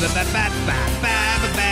ba ba ba ba ba ba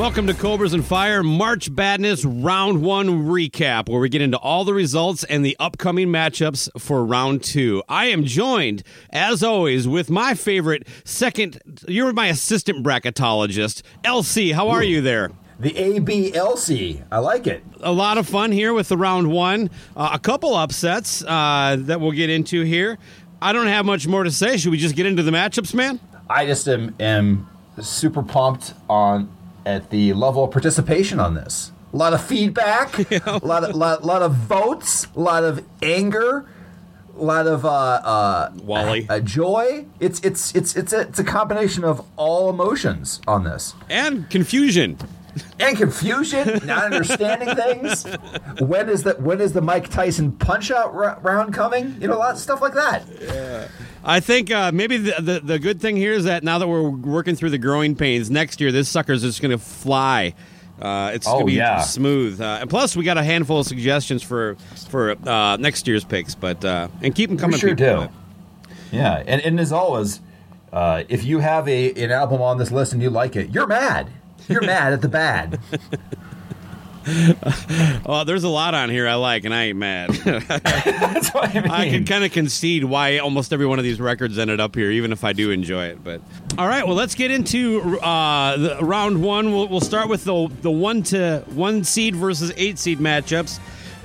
Welcome to Cobras and Fire March Badness Round 1 recap, where we get into all the results and the upcoming matchups for Round 2. I am joined, as always, with my favorite second, you're my assistant bracketologist, LC. How are you there? The ABLC. I like it. A lot of fun here with the Round 1. Uh, a couple upsets uh, that we'll get into here. I don't have much more to say. Should we just get into the matchups, man? I just am, am super pumped on at the level of participation on this. A lot of feedback, yeah. a lot of lot, lot of votes, a lot of anger, a lot of uh, uh, Wally uh, joy. It's it's it's it's a, it's a combination of all emotions on this and confusion. And confusion, not understanding things. When is the when is the Mike Tyson punch out r- round coming? You know, a lot of stuff like that. Yeah. I think uh, maybe the, the, the good thing here is that now that we're working through the growing pains, next year this sucker's just going to fly. Uh, it's oh, going to be yeah. smooth, uh, and plus we got a handful of suggestions for for uh, next year's picks, but uh, and keep them coming. We sure do. Yeah, and, and as always, uh, if you have a an album on this list and you like it, you're mad. You're mad at the bad. well, there's a lot on here I like, and I ain't mad. That's what I mean. I can kind of concede why almost every one of these records ended up here, even if I do enjoy it. But all right, well, let's get into uh, the, round one. We'll, we'll start with the the one to one seed versus eight seed matchups.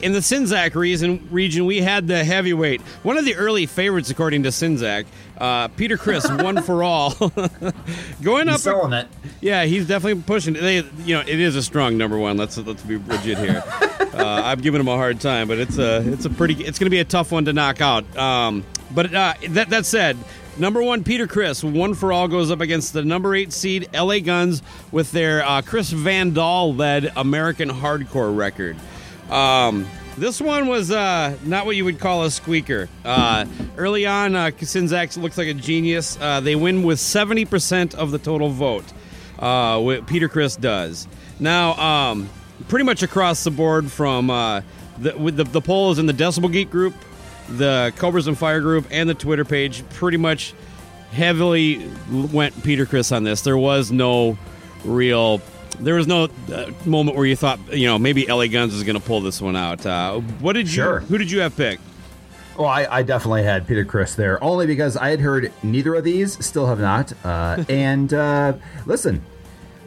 In the Sinzak region, region, we had the heavyweight, one of the early favorites according to Sinzak, uh, Peter Criss, one for all, going he's up. Selling it. Yeah, he's definitely pushing. They, you know, it is a strong number one. Let's let's be legit here. uh, I'm giving him a hard time, but it's a it's a pretty it's going to be a tough one to knock out. Um, but uh, that that said, Number one, Peter Criss, one for all, goes up against the number eight seed LA Guns with their uh, Chris Van Dahl led American Hardcore record. Um, this one was uh, not what you would call a squeaker. Uh, early on, uh, looks like a genius. Uh, they win with 70% of the total vote. Uh, what Peter Criss does. Now, um, pretty much across the board from uh, the, with the, the poll is in the Decibel Geek group, the Cobras and Fire group, and the Twitter page. Pretty much heavily went Peter Criss on this. There was no real there was no uh, moment where you thought, you know, maybe LA Guns is going to pull this one out. Uh, what did you? Sure. Who did you have picked? Well, I, I, definitely had Peter Criss there, only because I had heard neither of these, still have not. Uh, and uh, listen,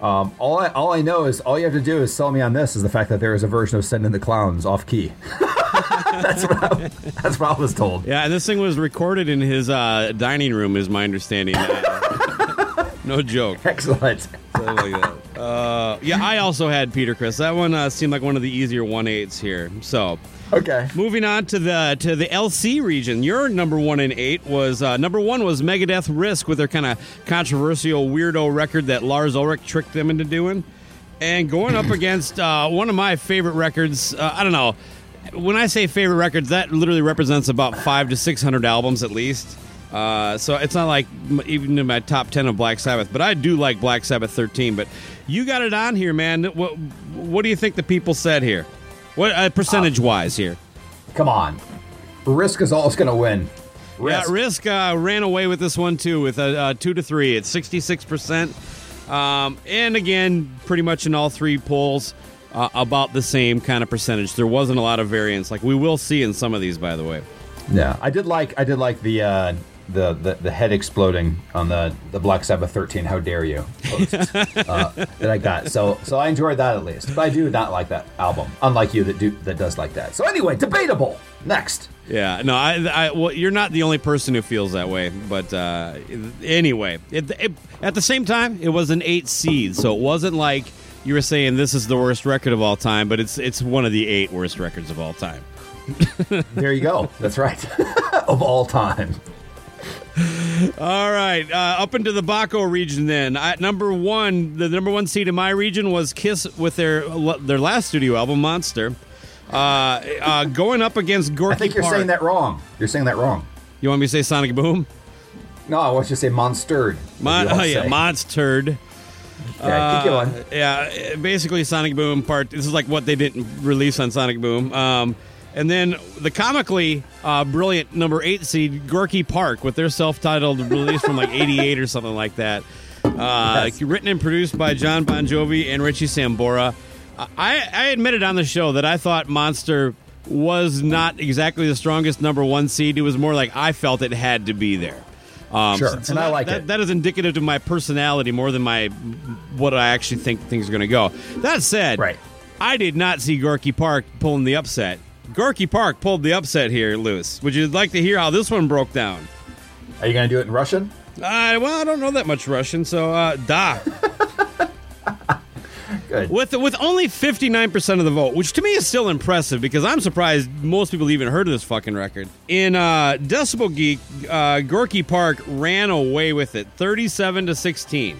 um, all I all I know is all you have to do is sell me on this is the fact that there is a version of Send in the Clowns off key. that's what I, that's what I was told. Yeah, and this thing was recorded in his uh, dining room, is my understanding. no joke. Excellent. like that. Uh, yeah, I also had Peter Criss. That one uh, seemed like one of the easier one eights here. So okay, moving on to the to the LC region. Your number one and eight was uh, number one was Megadeth Risk with their kind of controversial weirdo record that Lars Ulrich tricked them into doing, and going up against uh, one of my favorite records. Uh, I don't know. When I say favorite records, that literally represents about five to six hundred albums at least. Uh, so it's not like even in my top 10 of Black Sabbath, but I do like Black Sabbath 13. But you got it on here, man. What, what do you think the people said here? What uh, percentage wise here? Come on. Risk is always going to win. Risk. Yeah, Risk uh, ran away with this one too with a, two to three. It's 66%. Um, and again, pretty much in all three polls, uh, about the same kind of percentage. There wasn't a lot of variance, like we will see in some of these, by the way. Yeah, I did like I did like the uh, the, the, the head exploding on the, the Black Sabbath 13 how dare you? Post uh, that I got. So so I enjoyed that at least but I do not like that album unlike you that do that does like that. So anyway debatable next. Yeah no I, I well you're not the only person who feels that way but uh, anyway it, it, at the same time it was an eight seed so it wasn't like you were saying this is the worst record of all time but it's it's one of the eight worst records of all time. There you go. That's right. Of all time All right, uh, up into the Baco region. Then number one, the number one seed in my region was Kiss with their their last studio album, Monster. Uh, uh, going up against Gorky I think you're Park. saying that wrong. You're saying that wrong. You want me to say Sonic Boom? No, I want you to say monstered. Mon- oh yeah, say. Monstered. Going. Uh, yeah, basically Sonic Boom part. This is like what they didn't release on Sonic Boom. Um, and then the comically uh, brilliant number eight seed Gorky Park with their self-titled release from like '88 or something like that. Uh, Yes. Written and produced by Jon Bon Jovi and Richie Sambora. I, I admitted on the show that I thought Monster was not exactly the strongest number one seed. It was more like I felt it had to be there. Um, Sure, and I like that, it. That is indicative of my personality more than my what I actually think things are going to go. That said, Right. I did not see Gorky Park pulling the upset. Gorky Park pulled the upset here, Lewis. Would you like to hear how this one broke down? Are you going to do it in Russian? Uh, well, I don't know that much Russian, so uh, da. Good. With with only fifty nine percent of the vote, which to me is still impressive because I'm surprised most people even heard of this fucking record. In uh, Decibel Geek, uh, Gorky Park ran away with it, thirty seven to sixteen.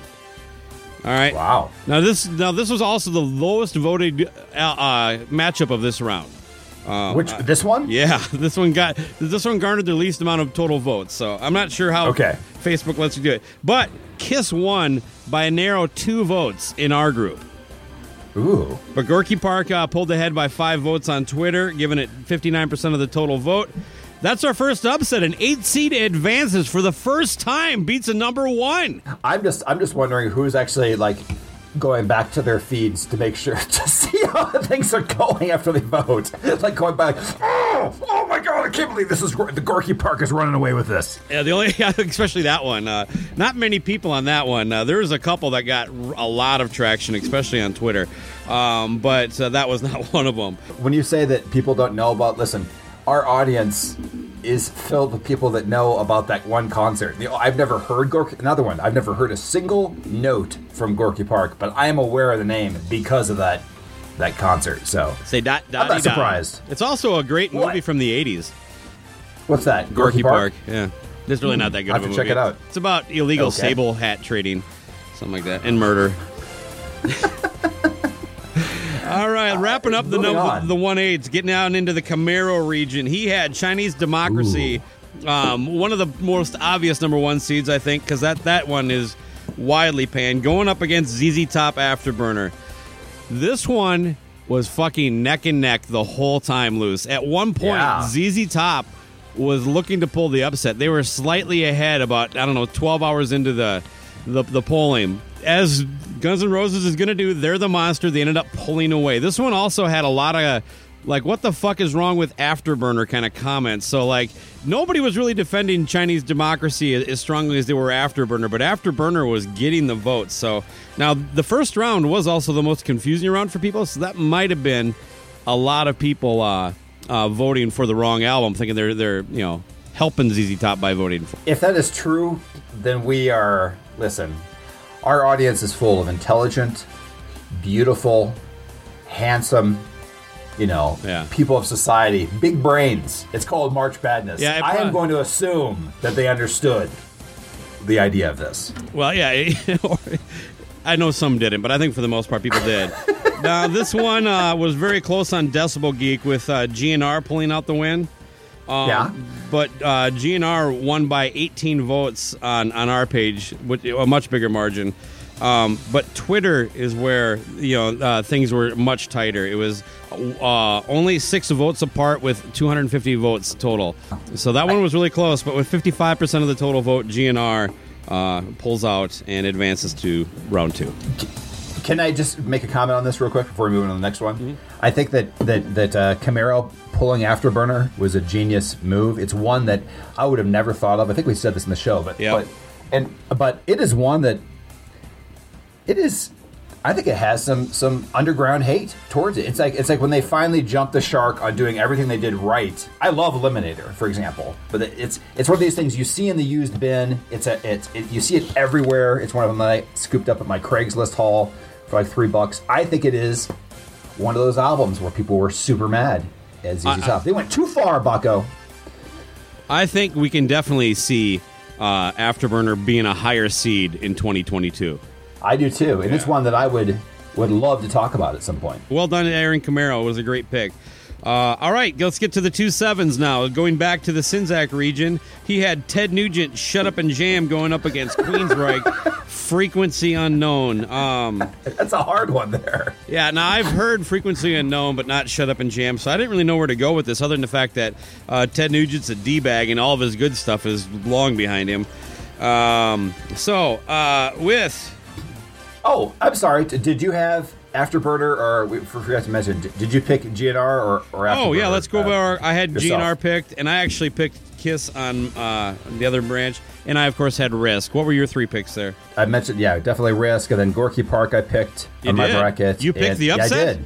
All right. Wow. Now this now this was also the lowest voted uh, uh, matchup of this round. Which this one? Yeah, this one got this one garnered the least amount of total votes. So I'm not sure how Okay. Facebook lets you do it. But Kiss won by a narrow two votes in our group. Ooh. But Gorky Park uh, pulled ahead by five votes on Twitter, giving it 59% of the total vote. That's our first upset. An eight seed advances for the first time, beats a number one. I'm just I'm just wondering who's actually like going back to their feeds to make sure to see how things are going after they vote. like going back, oh, oh my god, I can't believe this is the Gorky Park is running away with this. Yeah, the only, especially that one. Uh, not many people on that one. Uh, there was a couple that got a lot of traction, especially on Twitter, um, but uh, that was not one of them. When you say that people don't know about, listen, our audience is filled with people that know about that one concert. You know, I've never heard Gorky. Another one. I've never heard a single note from Gorky Park, but I am aware of the name because of that that concert. So, Say dot dot. I'm not surprised. It's also a great movie What? from the '80s. what's that? Gorky, Park. Yeah, it's really not that good I'll of a have movie. to check it out. It's about illegal Okay. sable hat trading, something like that, and murder. All right, wrapping up the number, the one eights, getting out into the Camaro region. He had Chinese Democracy, um, one of the most obvious number one seeds, I think, because that that one is widely panned, going up against ZZ Top Afterburner. This one was fucking neck and neck the whole time, loose. At one point, Yeah. ZZ Top was looking to pull the upset. They were slightly ahead, about I don't know, twelve hours into the the, the polling. As Guns N' Roses is going to do, they're the monster. They ended up pulling away. This one also had a lot of like, what the fuck is wrong with Afterburner kind of comments. So like, nobody was really defending Chinese democracy as- strongly as they were Afterburner, but Afterburner was getting the votes. So now the first round was also the most confusing round for people. So that might have been a lot of people uh, uh, voting for the wrong album, thinking they're they're you know helping ZZ Top by voting for. If that is true, then we are. Listen, our audience is full of intelligent, beautiful, handsome, you know, Yeah. people of society, big brains. It's called March Badness. Yeah, I am going to assume that they understood the idea of this. Well, yeah, I know some didn't, but I think for the most part people did. now this one uh, was very close on Decibel Geek with uh, GNR pulling out the win. Um, Yeah. But uh, GNR won by 18 votes on, on our page, with a much bigger margin. Um, but Twitter is where you know uh, things were much tighter. It was uh, only six votes apart with 250 votes total. So that one was really close. But with 55% of the total vote, GNR uh, pulls out and advances to round two. Can I just make a comment on this real quick before we move on to the next one? Mm-hmm. I think that that that uh, Camaro pulling Afterburner was a genius move. It's one that I would have never thought of. I think we said this in the show, but Yep. but and but it is one that it is. I think it has some some underground hate towards it. It's like it's like when they finally jumped the shark on doing everything they did right. I love Eliminator, for example, but it's it's one of these things you see in the used bin. It's a it's it, you see it everywhere. It's one of them that I scooped up at my Craigslist haul for like three bucks. I think it is one of those albums where people were super mad at ZZ I- Top. They went too far, Bucko. I think we can definitely see uh, Afterburner being a higher seed in 2022. I do too, and it's one that I would would love to talk about at some point. Well done, Aaron Camaro. It was a great pick. Uh, all right, let's get to the two sevens now. Going back to the Sinzak region, he had Ted Nugent, Shut Up and Jam going up against Queensryche, Frequency Unknown. Um, That's a hard one there. yeah, now I've heard Frequency Unknown, but not Shut Up and Jam, so I didn't really know where to go with this, other than the fact that uh, Ted Nugent's a D bag and all of his good stuff is long behind him. Um, so, uh, with Oh, I'm sorry. Did you have Afterburner, or we forgot to mention? Did you pick GNR or or Afterburner? Oh yeah, let's go over. Our, I had yourself? GNR picked, and I actually picked Kiss on uh, the other branch, and I of course had Risk. What were your three picks there? I mentioned, yeah, definitely Risk, and then Gorky Park. I picked You on my bracket. You picked and- the yeah, upset? I did.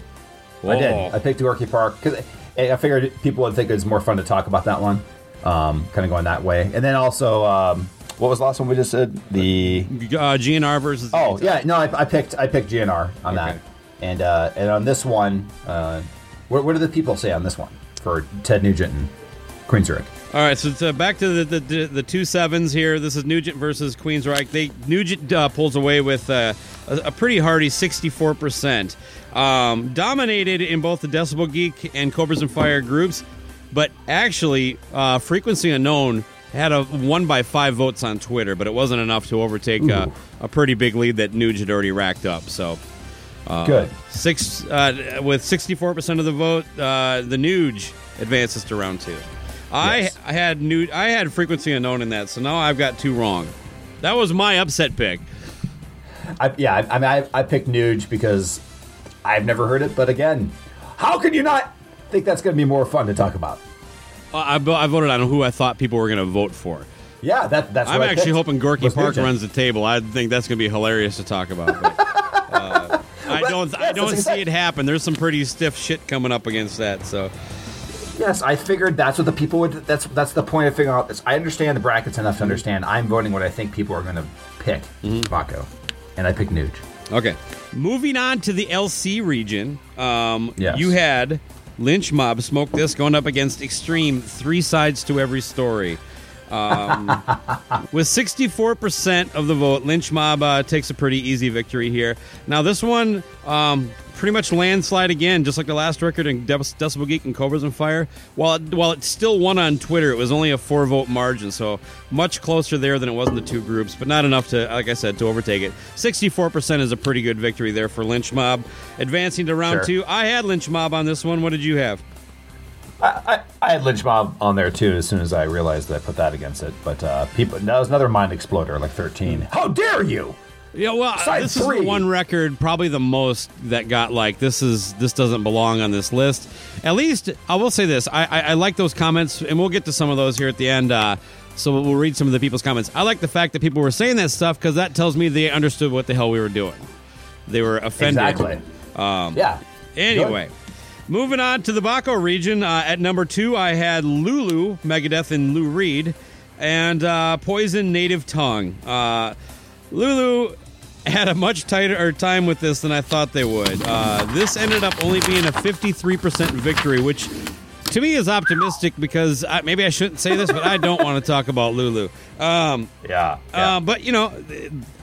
I did. I picked Gorky Park because I figured people would think it was more fun to talk about that one, um, kind of going that way. And then also, um, what was the last one we just said? The Uh, GNR versus. oh yeah, no, I, I picked I picked GNR on Okay. that, and uh, and on this one, uh, what, what do the people say on this one for Ted Nugent and Queensryche? All right, so it's, back to the, the the two sevens here. This is Nugent versus Queensryche. They Nugent uh, pulls away with uh, a, a pretty hearty sixty-four percent. Um, dominated in both the Decibel Geek and Cobras and Fire groups, but actually, uh, Frequency Unknown had a one by five votes on Twitter, but it wasn't enough to overtake uh, a pretty big lead that Nuge had already racked up. So. Good. Six uh, with sixty four percent of the vote, uh, the Nuge advances to round two. I Yes. I had new I had frequency unknown in that, so now I've got two wrong. That was my upset pick. I, yeah, I, I mean, I, I picked Nuge because I've never heard it, but again, how could you not think that's going to be more fun to talk about? Uh, I, I voted on who I thought people were going to vote for. Yeah, that that's. I'm actually hoping Gorky Park Nugent. runs the table. I think that's going to be hilarious to talk about. But, uh, I don't. yes, I don't see it happen. There's some pretty stiff shit coming up against that. So Yes, I figured that's what the people would. That's that's the point of figuring out this. I understand the brackets enough to understand. I'm voting what I think people are going to pick, Baco, and I picked Nuge. Okay. Moving on to the LC region, um, Yes. you had Lynch Mob Smoke This going up against Extreme, three sides to every story. Um, with 64% of the vote, Lynch Mob uh, takes a pretty easy victory here. Now, this one, um, pretty much landslide again, just like the last record in Dec- Decibel Geek and Cobras and Fire. While it, while it still won on Twitter, it was only a four vote margin, so much closer there than it was in the two groups, but not enough to, like I said, to overtake it. 64% is a pretty good victory there for Lynch Mob. Advancing to round Sure. two, I had Lynch Mob on this one. What did you have? I, I, I had Lynch Mob on there too as soon as I realized that I put that against it. But uh, people, that was another mind exploder, like 13. How dare you! Yeah, well, Side this is the one record, probably the most that got like this is this doesn't belong on this list. At least I will say this: I, I, I like those comments, and we'll get to some of those here at the end. Uh, so we'll read some of the people's comments. I like the fact that people were saying that stuff because that tells me they understood what the hell we were doing. They were offended. Exactly. Um, Yeah. Anyway, moving on to the Baco region. Uh, at number two, I had Lulu, Megadeth, and Lou Reed, and uh, Poison Native Tongue. Uh, Lulu had a much tighter time with this than I thought they would. Uh, this ended up only being a 53% victory, which to me is optimistic because I, maybe I shouldn't say this, but I don't want to talk about Lulu. Um, Yeah. yeah. uh, but you know,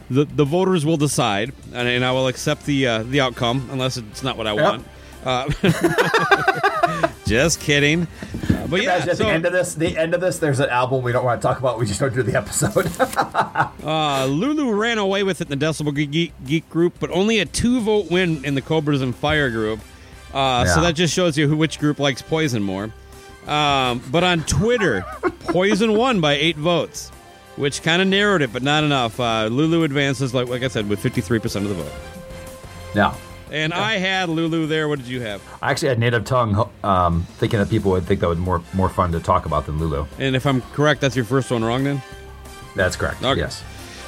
the the voters will decide, and, and I will accept the uh, the outcome unless it's not what I Yep. want. Uh, just kidding. Uh, but yeah, Imagine at so, the end of this, the end of this, there's an album we don't want to talk about. We just don't do the episode. uh, Lulu ran away with it in the Decibel Geek, Geek group, but only a two vote win in the Cobras and Fire group. Uh, So that just shows you who, which group likes Poison more. Um, but on Twitter, Poison won by eight votes, which kind of narrowed it, but not enough. Uh, Lulu advances, like like I said, with fifty three percent of the vote. no. And I had Lulu there. What did you have? I actually had native tongue, um, thinking that people would think that would more more fun to talk about than Lulu. And if I'm correct, that's your first one wrong then? That's correct. Okay. Yes.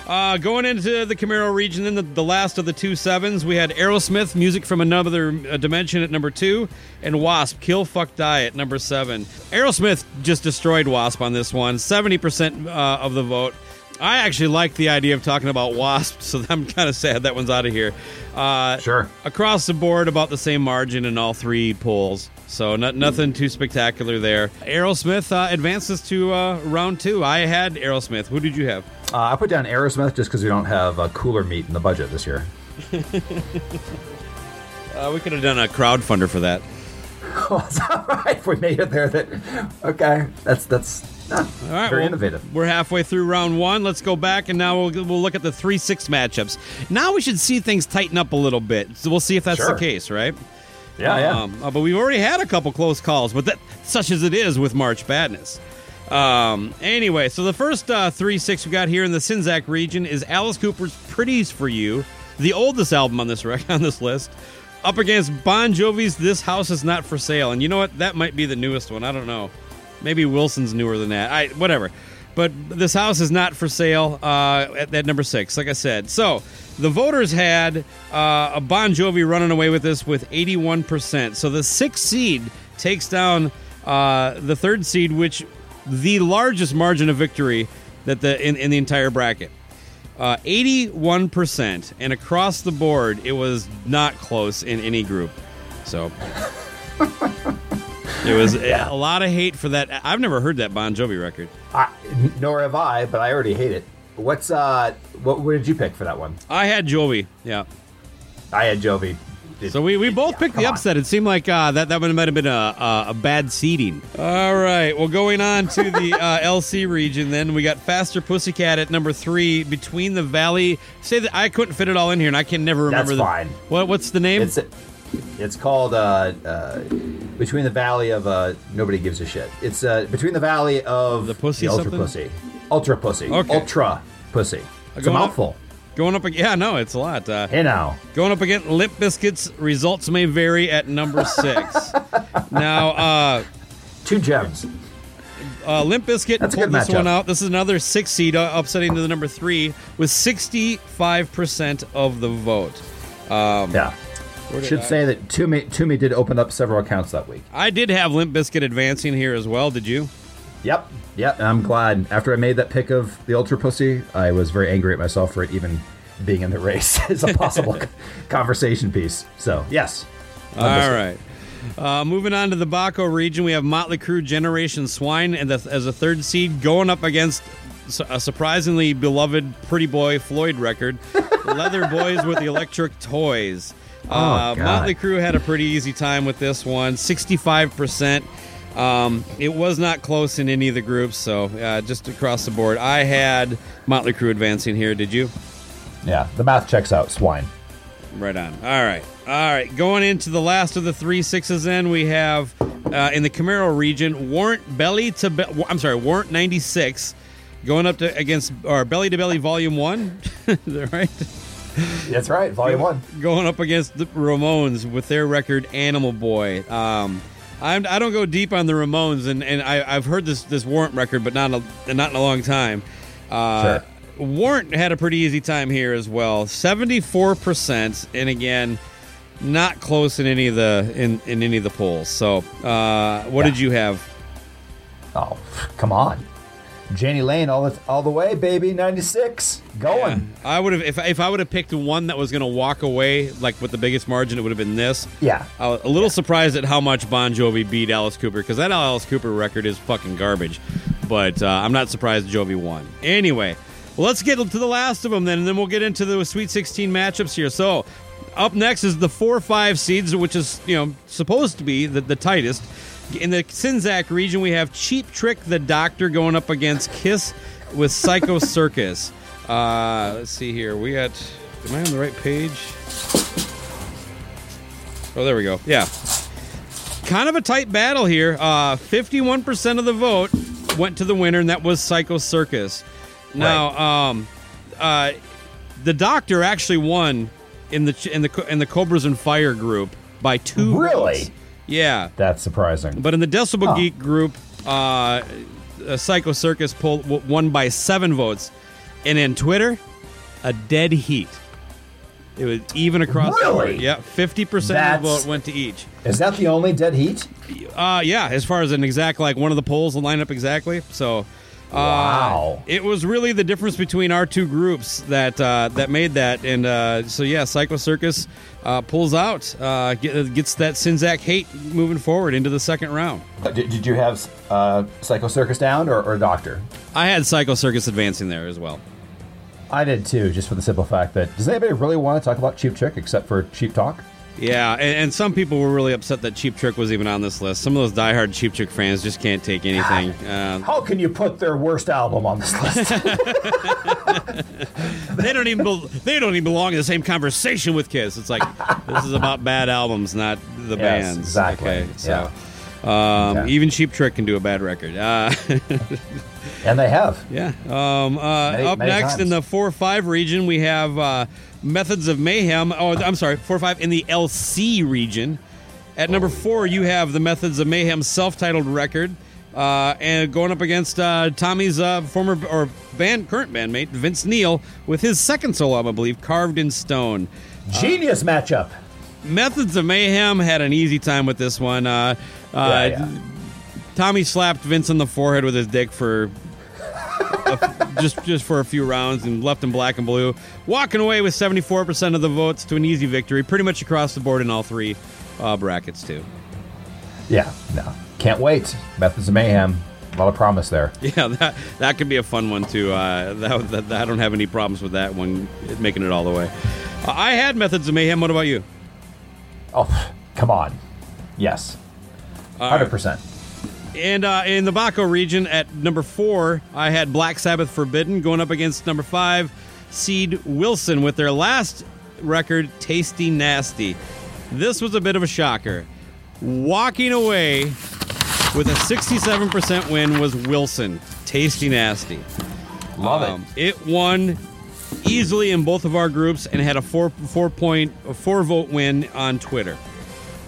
Uh, going into the Camaro region, then the, the last of the two sevens, we had Aerosmith, Music from Another uh, Dimension at number two, and Wasp, Kill Fuck Die at number seven. Aerosmith just destroyed Wasp on this one, 70% uh, of the vote. I actually like the idea of talking about wasps, so I'm kind of sad that one's out of here. Uh, Sure. Across the board, about the same margin in all three polls. So not, nothing too spectacular there. Aerosmith uh, advances to uh, round two. I had Aerosmith. Who did you have? Uh, I put down Aerosmith just because we don't have uh, cooler meat in the budget this year. Uh, we could have done a crowdfunder for that. Oh, it's all right. If we made it there, that okay. That's that's uh, All right, very well, innovative. We're halfway through round one. Let's go back and now we'll, we'll look at the three six matchups. Now we should see things tighten up a little bit. So we'll see if that's the case, right? Yeah, yeah. Um, uh, but we've already had a couple close calls, but that such as it is with March Madness. Um, anyway, so the first uh, three six we got here in the Sinzak region is Alice Cooper's "Pretties for You," the oldest album on this rec- on this list, up against Bon Jovi's "This House Is Not for Sale." And you know what? That might be the newest one. I don't know. Maybe Wilson's newer than that. I whatever. But this house is not for sale uh, at, at number six, like I said. So the voters had uh, a Bon Jovi running away with this with 81%. So the sixth seed takes down uh, the third seed, which the largest margin of victory that the in, in the entire bracket. Uh, 81%. And across the board, it was not close in any group. So it was a lot of hate for that. I've never heard that Bon Jovi record. I, nor have I, but I already hate it. What's uh? What, what did you pick for that one? I had Jovi. Yeah. I had Jovi. It- So we, we both yeah, picked the come on. upset. It seemed like uh, that that might have been a, a, a bad seeding. All right. Well, going on to the uh, LC region, then we got Faster Pussycat at number three. Between the Valley, say that I couldn't fit it all in here, and I can never remember. That's the, fine. What what's the name? It's it's called uh, uh, between the valley of uh, nobody gives a shit. It's uh, between the valley of The pussy ultra something? pussy, ultra pussy, Okay. ultra pussy. It's a Going up- mouthful. going up. Yeah, no, it's a lot. Uh, Hey now, Going up against Limp Bizkits, results may vary at number six. now, uh, two gems. uh, Limp Bizkit That's pulled this one out. This is another six seed, uh, upsetting to the number three with 65% of the vote. Yeah. Where did Should I- say that Toomey, Toomey did open up several accounts that week. I did have Limp Bizkit advancing here as well. Did you? Yep. Yep. And I'm glad. After I made that pick of the ultra pussy, I was very angry at myself for it even being in the race as a possible conversation piece. So yes. All right. Uh, moving on to the Baco region, we have Motley Crue Generation Swine and the, as a third seed going up against a surprisingly beloved Pretty Boy Floyd record, Leather Boys with the Electric Toys. Uh, Motley Crue had a pretty easy time with this one, 65%. Um, it was not close in any of the groups, so uh, just across the board. I had Motley Crue advancing here. Did you? Yeah. The math checks out. Swine. Right on. All right. All right. Going into the last of the three sixes, then we have uh, in the Camaro region, Warrant Belly to Be- I'm sorry, Warrant 96 going up to against or Belly to Belly Volume 1. Is that right? That's right. Volume one. Going up against the Ramones with their record Animal Boy. Um, I'm, I don't go deep on the Ramones, and, and I, I've heard this this Warrant record, but not in a, not in a long time. Uh, Sure. Warrant had a pretty easy time here as well, seventy four percent, and again, not close in any of the in, in any of the polls. So, uh, what Yeah. did you have? Oh, come on. Jani Lane all the all the way, baby. Ninety six. Going. I would have if if I would have picked one that was going to walk away like with the biggest margin, it would have been this. Yeah. I was a little surprised at how much Bon Jovi beat Alice Cooper because that Alice Cooper record is fucking garbage. But uh, I'm not surprised Jovi won. Anyway, well, let's get to the last of them then, and then we'll get into the Sweet 16 matchups here. So, up next is the four five seeds, which is you know supposed to be the, the tightest. In the Sinzak region, we have Cheap Trick the Doctor going up against Kiss with Psycho Circus. Uh, let's see here. We got. Am I on the right page? Oh, there we go. Yeah. Kind of a tight battle here. Uh, 51% of the vote went to the winner, and that was Psycho Circus. Now, um, uh, the Doctor actually won in the in the in the Cobras and Fire group by two. Really? votes. Yeah. That's surprising. But in the Decibel Huh. Geek group, uh, Psycho Circus pulled w- won by seven votes, and in Twitter, a dead heat. It was even across the board. Really? Yeah, fifty percent of the vote went to each. Is that the only dead heat? Uh, yeah, as far as an exact like one of the polls will line up exactly. So, Wow. Uh, it was really the difference between our two groups that uh, that made that, and uh, so yeah, Psycho Circus uh, pulls out, uh, get, gets that Sinzak hate moving forward into the second round. Did, did you have uh, Psycho Circus down or, or Doctor? I had Psycho Circus advancing there as well. I did too, just for the simple fact that does anybody really want to talk about Cheap Trick except for Cheap Talk? Yeah, and, and, some people were really upset that Cheap Trick was even on this list. Some of those diehard Cheap Trick fans just can't take anything. Uh, How can you put their worst album on this list? they don't even be- they don't even belong in the same conversation with Kiss. It's like this is about bad albums, not the yes, bands. Exactly. Okay, so yeah. um, even Cheap Trick can do a bad record. Uh, and they have. Yeah. Um, uh, many, up many next times. in the four five region, we have. Uh, Methods of Mayhem. Oh, I'm sorry, four five in the LC region. At number four, you have the Methods of Mayhem self-titled record, uh, and going up against uh, Tommy's uh, former or band current bandmate Vince Neil with his second solo album, I believe, Carved in Stone. Genius matchup. Methods of Mayhem had an easy time with this one. Uh, Yeah, yeah. Tommy slapped Vince in the forehead with his dick for a, just just for a few rounds and left him black and blue, walking away with 74% of the votes to an easy victory, pretty much across the board in all three uh, brackets too. Yeah, no, can't wait. Methods of Mayhem. A lot of promise there. Yeah, that that could be a fun one too. Uh, that, that, that- I don't have any problems with that one making it all the way. Uh, I had Methods of Mayhem. What about you? Oh, come on. Yes, hundred percent. And uh, in the Baco region at number four, I had Black Sabbath Forbidden going up against number five, Seed Wilson, with their last record, Tasty Nasty. This was a bit of a shocker. Walking away with a 67% win was Wilson, Tasty Nasty. Love Um, It won easily in both of our groups and had a four four point a four vote win on Twitter.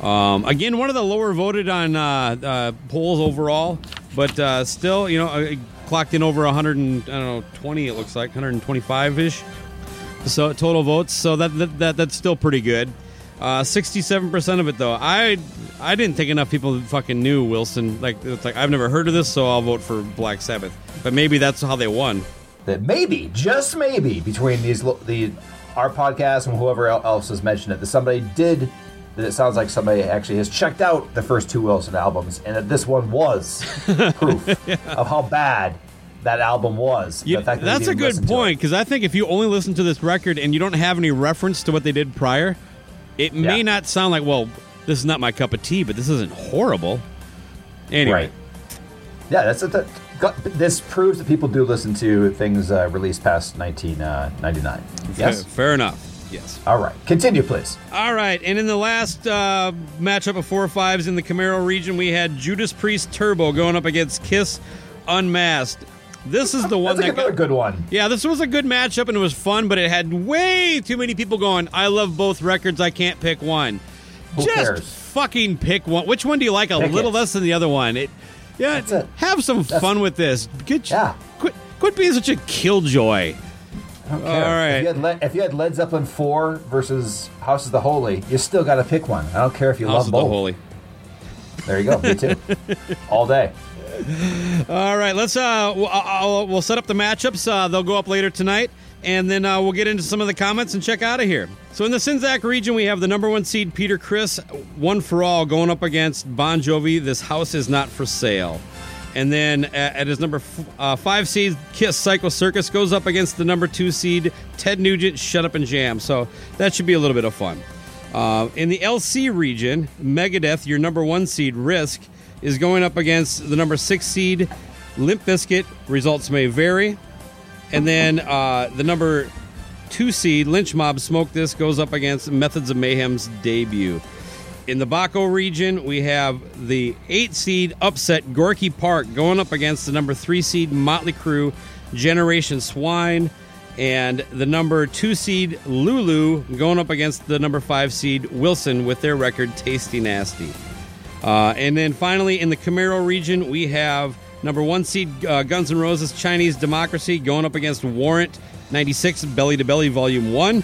Um, again, one of the lower voted on uh, uh, polls overall, but uh, still, you know, uh, clocked in over 100 and I don't know 20. It looks like 125 ish. So total votes. So that that, that that's still pretty good. Uh, 67% of it though. I I didn't think enough people fucking knew Wilson. Like it's like I've never heard of this, so I'll vote for Black Sabbath. But maybe that's how they won. That maybe, just maybe, between these the our podcast and whoever else has mentioned it, that somebody did. That it sounds like somebody actually has checked out the first two Wilson albums, and that this one was proof of how bad that album was. You- The fact that that's a good listen to it. point because I think if you only listen to this record and you don't have any reference to what they did prior, it may Yeah. not sound like, well, this is not my cup of tea, but this isn't horrible. Anyway, Right. Yeah, that's that, got- this proves that people do listen to things uh, released past 1999. Yes. fa- fair enough. Yes. All right. Continue, please. All right, and in the last uh, matchup of four fives in the Camaro region, we had Judas Priest Turbo going up against Kiss Unmasked. This is the one That's like that another got, good one. Yeah, this was a good matchup and it was fun, but it had way too many people going, I love both records, I can't pick one. Who Just cares? fucking pick one. Which one do you like a Pick little it. less than the other one? It Yeah, That's it. have some That's- fun with this. Get Yeah. quit quit being such a killjoy. I don't care. All right. If you, had Le- if you had Led Zeppelin 4 versus House of the Holy, you still got to pick one. I don't care if you House love of the both. Holy. There you go. Me too. All day. All right, let's uh, we'll, I'll, we'll set up the matchups. Uh, they'll go up later tonight, and then uh, we'll get into some of the comments and check out of here. So in the Sinzak region, we have the number one seed Peter Criss, one for all, going up against Bon Jovi. This house is not for sale. And then uh, at his number f- uh, five seed, Kiss Psycho Circus goes up against the number two seed Ted Nugent, Shut Up and Jam. So that should be a little bit of fun. Uh, in the LC region, Megadeth, your number one seed, Risk, is going up against the number six seed, Limp Bizkit. Results may vary. And then uh, the number two seed, Lynch Mob Smoke This, goes up against Methods of Mayhem's debut. In the Baco region, we have the eight seed upset Gorky Park going up against the number three seed Motley Crue, Generation Swine, and the number two seed Lulu going up against the number five seed Wilson with their record Tasty Nasty. Uh, and then finally, in the Camaro region, we have number one seed uh, Guns N' Roses Chinese Democracy going up against Warrant 96 Belly to Belly Volume 1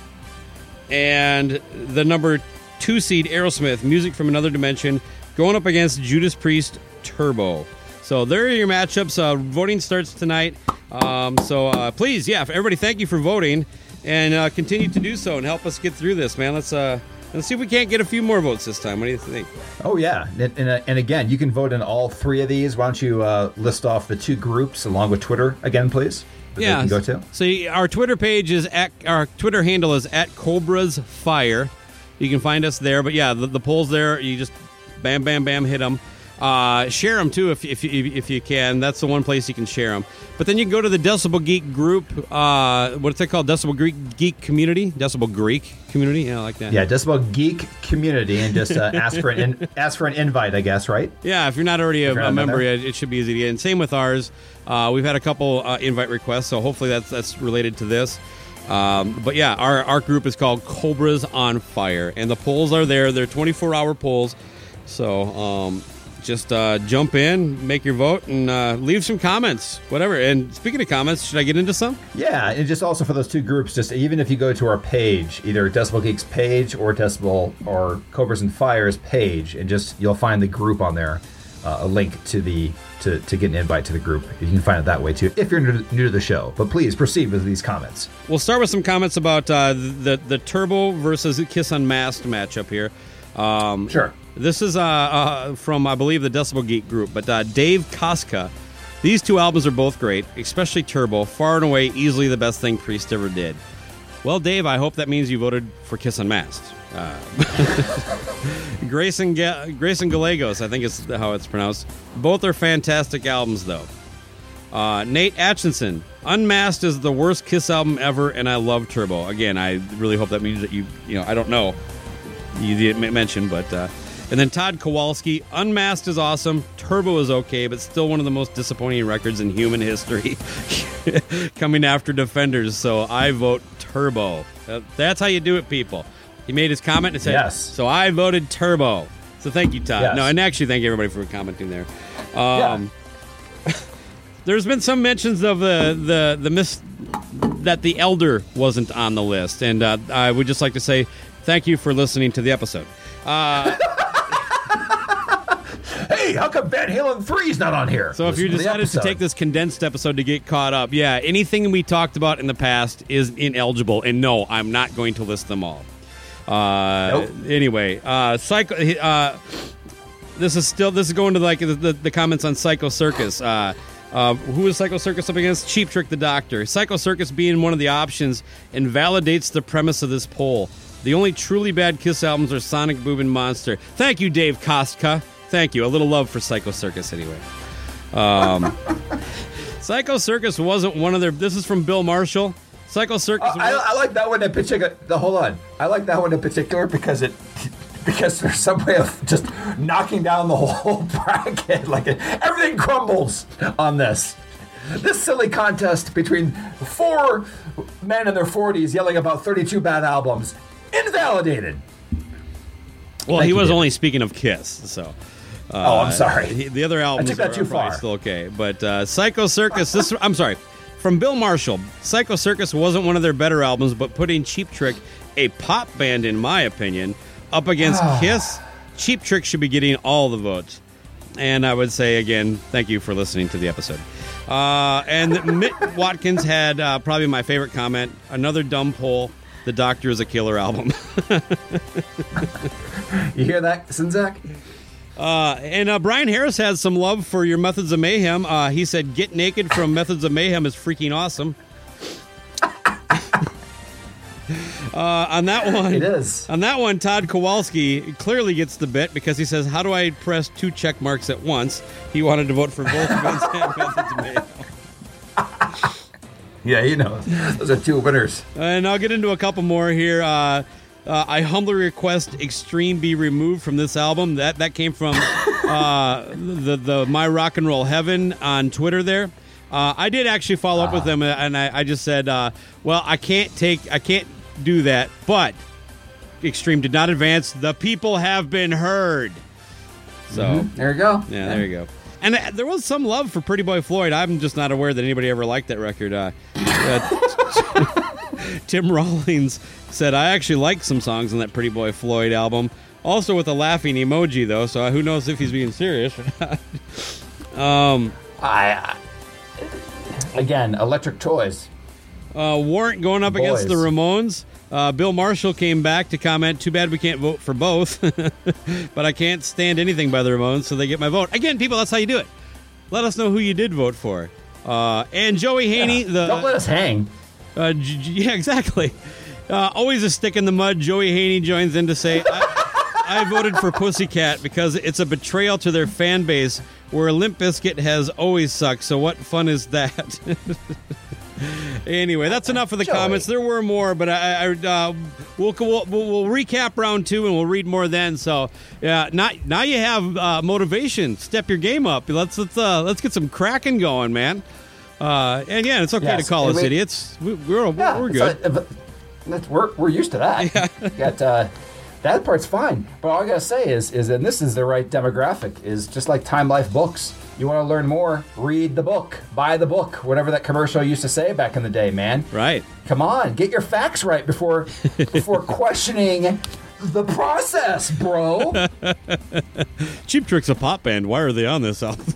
and the number two seed Aerosmith, Music from Another Dimension, going up against Judas Priest Turbo. So there are your matchups. Uh, voting starts tonight. Um, so uh, please, yeah, everybody, thank you for voting, and uh, continue to do so and help us get through this, man. Let's uh, let's see if we can't get a few more votes this time. What do you think? Oh yeah, and, and, uh, and again, you can vote in all three of these. Why don't you uh, list off the two groups along with Twitter again, please? Yeah. can go to. So our Twitter page is at our Twitter handle is at Cobras Fire. You can find us there. But yeah, the, the polls there. You just bam, bam, bam, hit them. Uh, share them too if, if, you- if you can. That's the one place you can share them. But then you can go to the Decibel Geek group. Uh, what's it called? Decibel Greek Geek Community. Decibel Greek Community. Yeah, I like that. Yeah, Decibel Geek Community, and just uh, ask for an in, ask for an invite, I guess, right? Yeah, if you're not already a, a member yet, it should be easy to get. And same with ours. Uh, we've had a couple uh, invite requests, so hopefully that's that's related to this. Um, but yeah, our, our group is called Cobras on Fire, and the polls are there. They're 24 hour polls, so um, just uh, jump in, make your vote, and uh, leave some comments, whatever. And speaking of comments, should I get into some? Yeah, and just also for those two groups, just even if you go to our page, either Decibel Geeks page or Decibel or Cobras and Fires page, and just you'll find the group on there, uh, a link to the to, to get an invite to the group. You can find it that way too if you're new to, new to the show. But please proceed with these comments. We'll start with some comments about uh, the the Turbo versus Kiss Unmasked matchup here. Um, Sure. This is uh, uh, from, I believe, the Decibel Geek group, but uh, Dave Koska. These two albums are both great, especially Turbo, far and away easily the best thing Priest ever did. Well, Dave, I hope that means you voted for Kiss Unmasked. Uh, Grayson, Ga- Grayson Gallegos, I think is how it's pronounced. Both are fantastic albums, though. Uh, Nate Atchinson, Unmasked is the worst Kiss album ever, and I love Turbo. Again, I really hope that means that you, you know, I don't know. You didn't mention, but. Uh, and then Todd Kowalski, Unmasked is awesome. Turbo is okay, but still one of the most disappointing records in human history. Coming after Defenders, so I vote Turbo. That's how you do it, people. He made his comment and said, Yes. So I voted Turbo. So thank you, Todd. Yes. No, and actually thank you everybody for commenting there. Um, there's been some mentions of the the the miss that the elder wasn't on the list, and uh, I would just like to say thank you for listening to the episode. Uh, Hey, how come Van Halen 3 is not on here? so if you Listen to decided to take this condensed episode to get caught up, yeah, anything we talked about in the past is ineligible, and no, I'm not going to list them all. Uh, Nope. Anyway, uh, psycho. Uh, this is still this is going to like the, the, the comments on Psycho Circus. Uh, uh, who is Psycho Circus up against? Cheap Trick the Doctor. Psycho Circus being one of the options invalidates the premise of this poll. The only truly bad Kiss albums are Sonic Boom and Monster. Thank you, Dave Kostka. Thank you. A little love for Psycho Circus, anyway. Um, Psycho Circus wasn't one of their. This is from Bill Marshall. Psycho Circus. I, I like that one in particular. The hold on, I like that one in particular because it because there's some way of just knocking down the whole bracket. Like it, everything crumbles on this. This silly contest between four men in their 40s yelling about 32 bad albums invalidated. well, Thank he was David. only speaking of Kiss, so. oh, I'm sorry. He- the other albums took that are, too far. still okay, but uh, Psycho Circus. This I'm sorry, from Bill Marshall. Psycho Circus wasn't one of their better albums, but putting Cheap Trick, a pop band in my opinion, up against Kiss, Cheap Trick should be getting all the votes. And I would say again, thank you for listening to the episode. Uh, and Mitt Watkins had uh, probably my favorite comment. Another dumb poll. The Doctor is a killer album. You hear that, Sinzak? Uh, and uh, Brian Harris has some love for your Methods of Mayhem. Uh, he said, "Get Naked" from Methods of Mayhem is freaking awesome. uh, on that one, It is. On that one, Todd Kowalski clearly gets the bit because he says, "How do I press two check marks at once?" He wanted to vote for both Vince and Methods of Mayhem. Yeah, you know, those are two winners. And I'll get into a couple more here. Uh, uh, I humbly request Extreme be removed from this album. That that came from uh, the the My Rock and Roll Heaven on Twitter. There, uh, I did actually follow up with them, and I, I just said, uh, "Well, I can't take, I can't do that." But Extreme did not advance. The people have been heard. So. There you go. Yeah, there you go. And uh, there was some love for Pretty Boy Floyd. I'm just not aware that anybody ever liked that record. Tim Rawlings said, I actually liked some songs on that Pretty Boy Floyd album. Also with a laughing emoji, though, so who knows if he's being serious or not. Um, I, again, electric toys. uh, warrant going up against the Ramones. Uh, Bill Marshall came back to comment. Too bad we can't vote for both, but I can't stand anything by the Ramones, so they get my vote. Again, people, that's how you do it. Let us know who you did vote for. Uh, and Joey Haney, the Don't let us hang. Uh, j- j- yeah, exactly. Uh, always a stick in the mud. Joey Haney joins in to say, I, I voted for Pussycat because it's a betrayal to their fan base where Limp Bizkit has always sucked. So what fun is that? anyway, that's enough of the Joey. comments. There were more, but I, I uh, we'll, we'll we'll recap round two and we'll read more then. So yeah, now now you have uh, motivation. Step your game up. Let's let's uh, let's get some cracking going, man. Uh, and yeah, it's okay Yes, to call and us we- idiots. We, we're Yeah, we're good. like- that's, we're, we're used to that. Got, uh, that part's fine. But all I gotta say is, is and this is the right demographic. Is just like Time Life books. You want to learn more? Read the book. Buy the book. Whatever that commercial used to say back in the day, man. right. Come on, get your facts right before before questioning the process, bro. Cheap Trick's a pop band. Why are they on this album?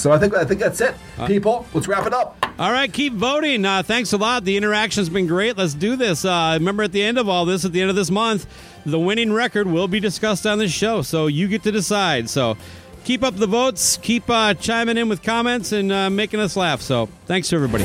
So I think I think that's it, people. Let's wrap it up. All right, keep voting. Uh, thanks a lot. The interaction's been great. Let's do this. Uh, remember, at the end of all this, at the end of this month, the winning record will be discussed on this show. So you get to decide. So keep up the votes. Keep uh, chiming in with comments and uh, making us laugh. So thanks to everybody.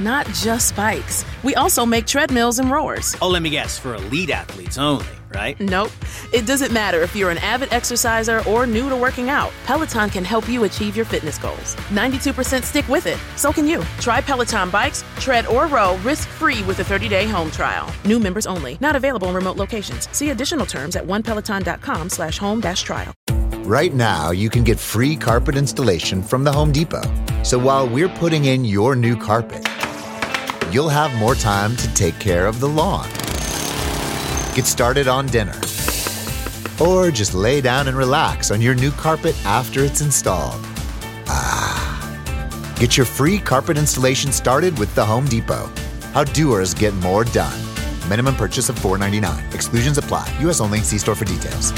Not just bikes. We also make treadmills and rowers. Oh, let me guess, for elite athletes only, right? Nope. It doesn't matter if you're an avid exerciser or new to working out. Peloton can help you achieve your fitness goals. 92% stick with it. So can you. Try Peloton bikes, tread or row risk-free with a 30-day home trial. New members only. Not available in remote locations. See additional terms at onepeloton.com slash home dash trial. Right now, you can get free carpet installation from the Home Depot. So while we're putting in your new carpet, you'll have more time to take care of the lawn. Get started on dinner. Or just lay down and relax on your new carpet after it's installed. Ah. Get your free carpet installation started with the Home Depot. How doers get more done. Minimum purchase of $4.99. Exclusions apply. U.S. only. See store for details.